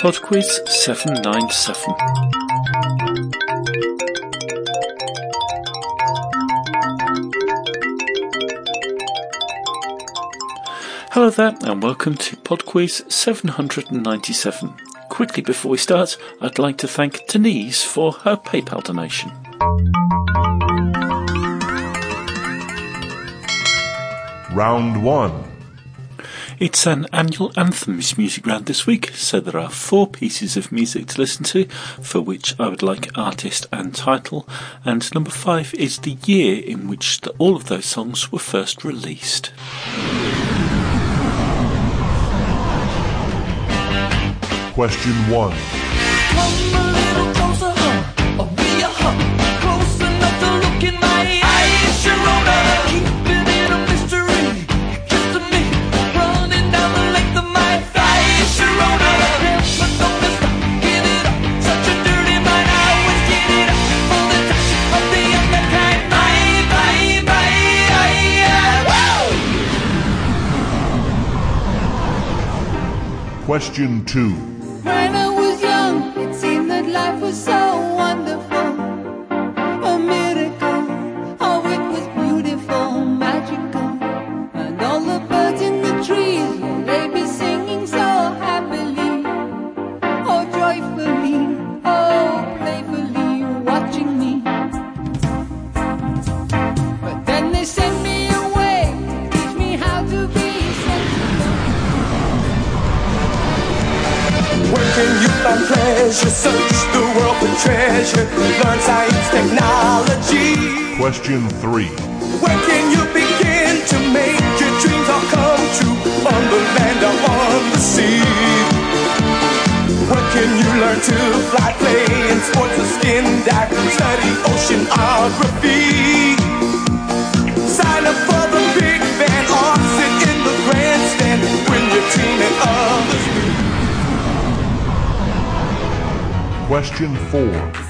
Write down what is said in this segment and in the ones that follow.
PodQuiz 797. Hello there, and welcome to PodQuiz 797. Quickly before we start, I'd like to thank Denise for her PayPal donation. Round 1 It's an annual anthems music round this week, so there are four pieces of music to listen to, for which I would like artist and title, and number five is the year in which the, all of those songs were first released. Question 1 Question 2 Learn science, technology. Question 3 Where can you begin to make your dreams all come true? On the land or on the sea. Where can you learn to fly, play in sports or skin dive? Study oceanography. Sign up for the big band or sit in the grandstand when your team and others Question 4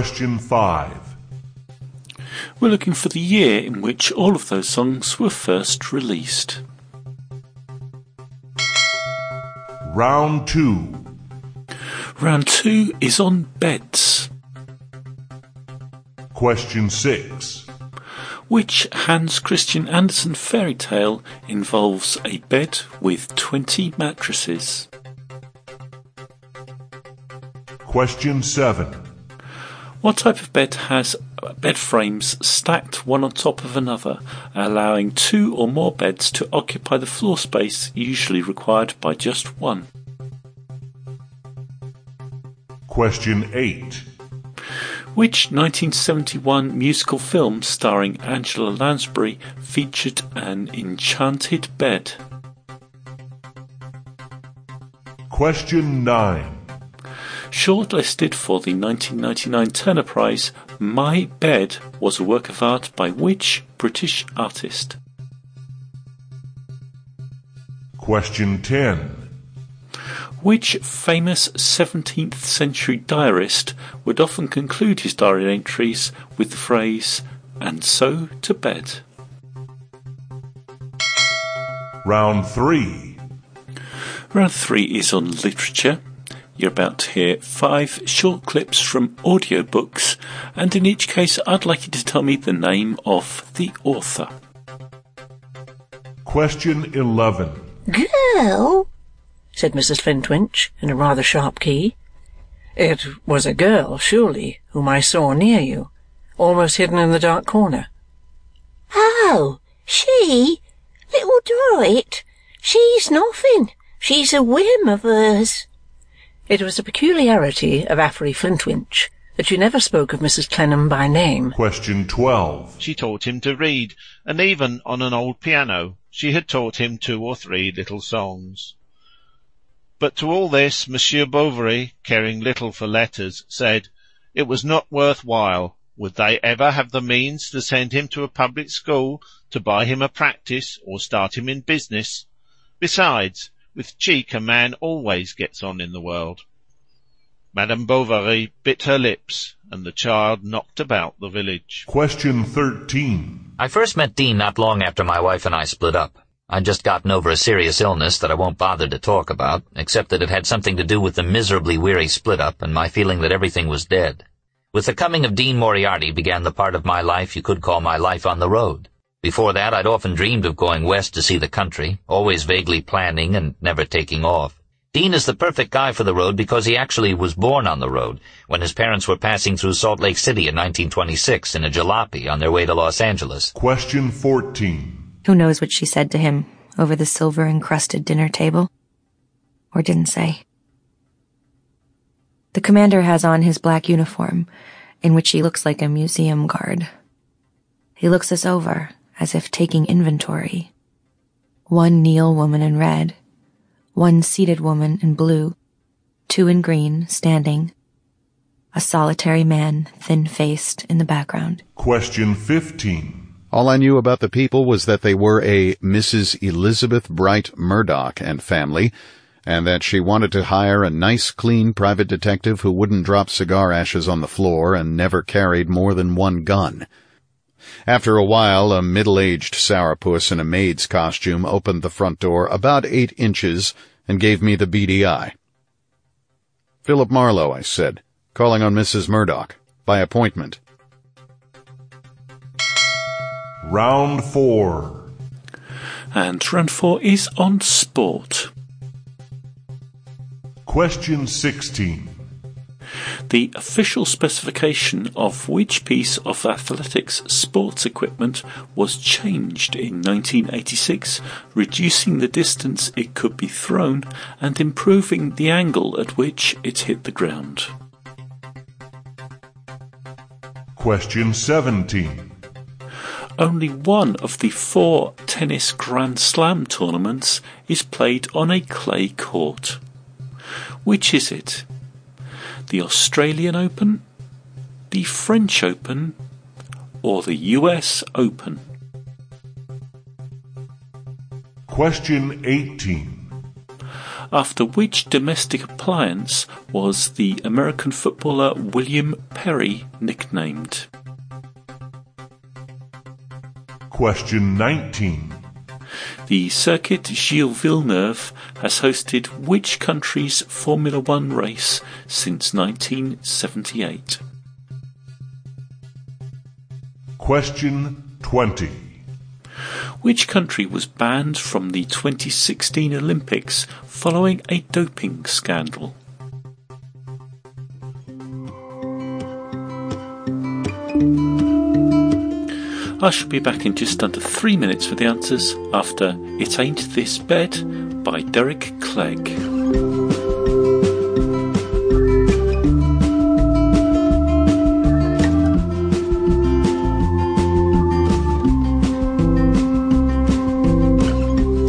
Question 5 We're looking for the year in which all of those songs were first released. Round 2 Round two is on beds. Question 6 Which Hans Christian Andersen fairy tale involves a bed with 20 mattresses? Question 7 What type of bed has bed frames stacked one on top of another, allowing two or more beds to occupy the floor space usually required by just one? Question 8 Which 1971 musical film starring Angela Lansbury featured an enchanted bed? Question 9 Shortlisted for the 1999 Turner Prize, My Bed was a work of art by which British artist? Question 10 Which famous 17th century diarist would often conclude his diary entries with the phrase, and so to bed? Round 3 Round three is on literature. You're about to hear five short clips from audiobooks, and in each case, I'd like you to tell me the name of the author. Question 11 Girl? said Mrs. Flintwinch in a rather sharp key. It was a girl, surely, whom I saw near you, almost hidden in the dark corner. Oh, she? Little Dorrit? She's nothing. She's a whim of hers. It was a peculiarity of Affery Flintwinch that she never spoke of Mrs. Clennam by name. Question 12 She taught him to read, and even on an old piano she had taught him two or three little songs. But to all this Monsieur Bovary, caring little for letters, said it was not worth while. Would they ever have the means to send him to a public school, to buy him a practice, or start him in business? Besides, with cheek a man always gets on in the world. Madame Bovary bit her lips, and the child knocked about the village. Question 13. I first met Dean not long after my wife and I split up. I'd just gotten over a serious illness that I won't bother to talk about, except that it had something to do with the miserably weary split up and my feeling that everything was dead. With the coming of Dean Moriarty began the part of my life you could call my life on the road. Before that, I'd often dreamed of going west to see the country, always vaguely planning and never taking off. Dean is the perfect guy for the road because he actually was born on the road when his parents were passing through Salt Lake City in 1926 in a jalopy on their way to Los Angeles. Question 14. Who knows what she said to him over the silver encrusted dinner table? Or didn't say. The commander has on his black uniform, in which he looks like a museum guard. He looks us over, as if taking inventory. One kneel woman in red, one seated woman in blue, two in green, standing, a solitary man, thin-faced, in the background. Question 15. All I knew about the people was that they were a Mrs. Elizabeth Bright Murdoch and family, and that she wanted to hire a nice, clean private detective who wouldn't drop cigar ashes on the floor and never carried more than one gun. After a while, a middle-aged sourpuss in a maid's costume opened the front door about eight inches and gave me the beady eye. Philip Marlowe, I said, calling on Mrs. Murdoch, by appointment. Round 4. And round four is on sport. Question 16. The official specification of which piece of athletics sports equipment was changed in 1986, reducing the distance it could be thrown and improving the angle at which it hit the ground. Question 17. Only one of the four tennis Grand Slam tournaments is played on a clay court. Which is it? The Australian Open, the French Open, or the US Open? Question 18. After which domestic appliance was the American footballer William Perry nicknamed? Question 19. The circuit Gilles Villeneuve has hosted which country's Formula One race since 1978? Question 20. Which country was banned from the 2016 Olympics following a doping scandal? I shall be back in just under three minutes for the answers after It Ain't This Bed by Derek Clegg.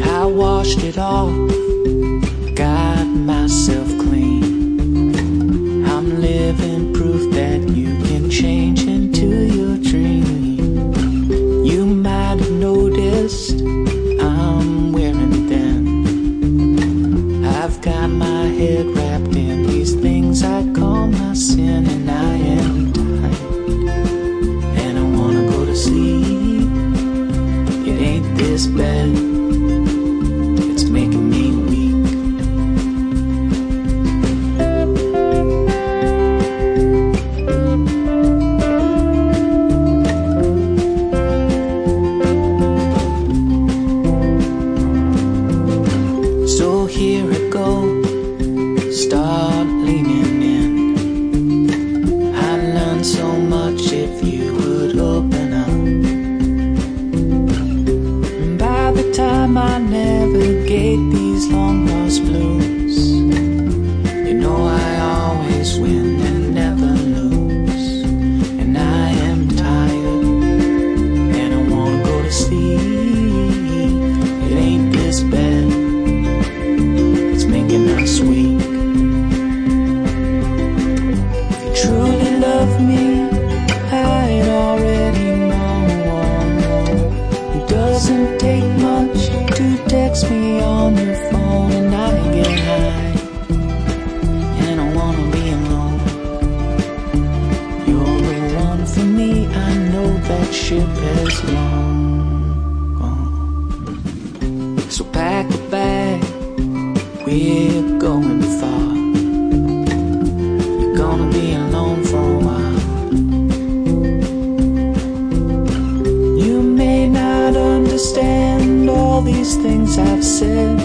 I washed it off, got myself clean. I'm living proof that you can change I've got my head wrapped in these things I call my sin, and I am We're going far. You're gonna be alone for a while. You may not understand all these things I've said.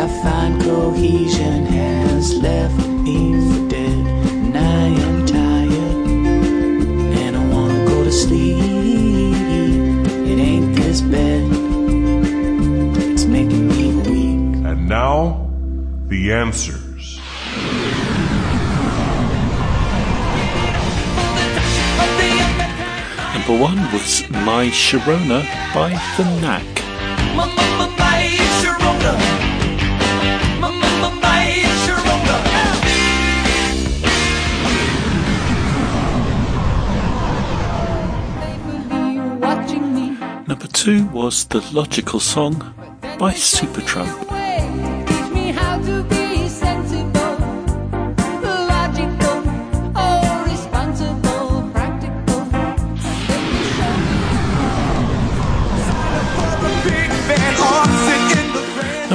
I find cohesion has left the answers. Number one was My Sharona by The Knack. Number two was The Logical Song by Supertramp.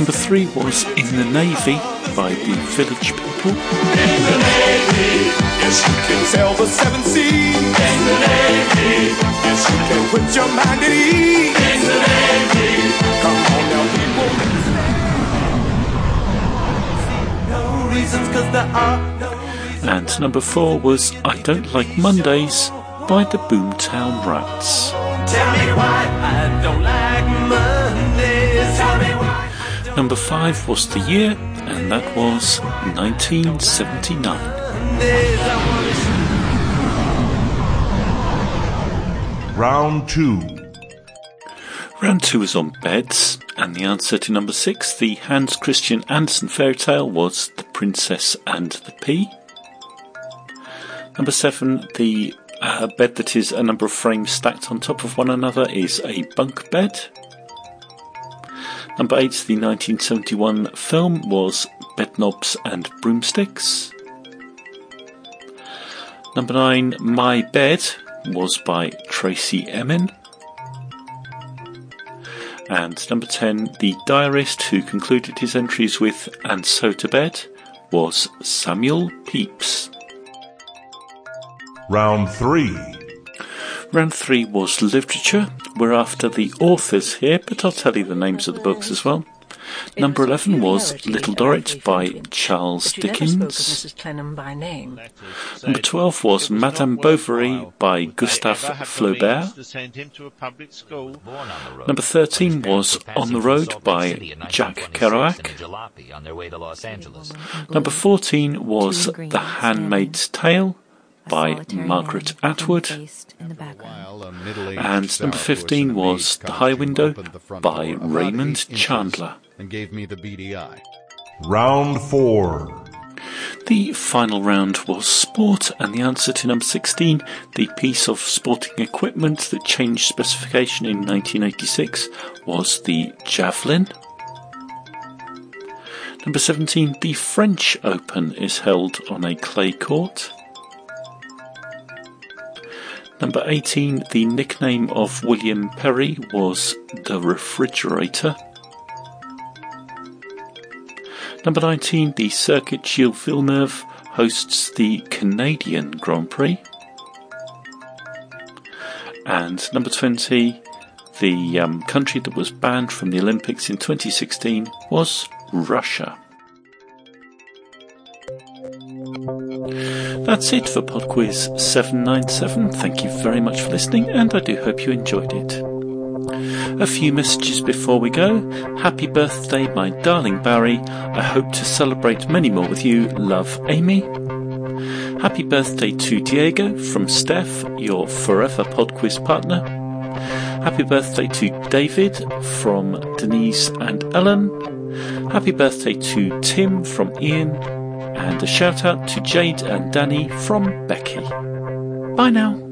Number three was In the Navy by The Village People. Yes, you can sail the seven seas. In the Navy. Yes, you can put your mind at ease. In the Navy. Come on now, people. No reasons, cause there are no And number four was I Don't Like Mondays by the Boomtown Rats. Number five was the year, and that was 1979. Mondays I wanna Round 2. Round two is on beds, and the answer to number six, the Hans Christian Andersen fairy tale, was The Princess and the Pea. Number seven, the uh, bed that is a number of frames stacked on top of one another is a bunk bed. Number eight, the 1971 film was Bedknobs and Broomsticks. Number nine, My Bed was by Tracey Emin. And number 10, the diarist who concluded his entries with And So to Bed was Samuel Pepys. Round 3. Round 3 was literature. We're after the authors here, but I'll tell you the names of the books as well. Number 11 was Little Dorrit by Charles But you never spoke of Dickens. Mrs. Clennam by name. Number 12 was Madame Bovary by Gustave Flaubert. To send him to a public school. Born on the road. Number 13 was On the Road by Jack Kerouac. in a jalopy on their way to Los Angeles. Number 14 was The Handmaid's Tale by Margaret Atwood. faced in the background. While a middle-aged And number 15 was The High Window opened the front by Raymond Chandler. And gave me the beady eye. Round 4. The final round was sport, and the answer to number 16, the piece of sporting equipment that changed specification in 1986, was the javelin. Number 17, the French Open is held on a clay court. Number 18, the nickname of William Perry was the refrigerator. Number 19, the Circuit Gilles Villeneuve hosts the Canadian Grand Prix. And number 20, the um, country that was banned from the Olympics in 2016 was Russia. That's it for PodQuiz 797. Thank you very much for listening, and I do hope you enjoyed it. A few messages before we go. Happy birthday, my darling Barry. I hope to celebrate many more with you. Love, Amy. Happy birthday to Diego from Steph, your forever PodQuiz partner. Happy birthday to David from Denise and Ellen. Happy birthday to Tim from Ian. And a shout out to Jade and Danny from Becky. Bye now.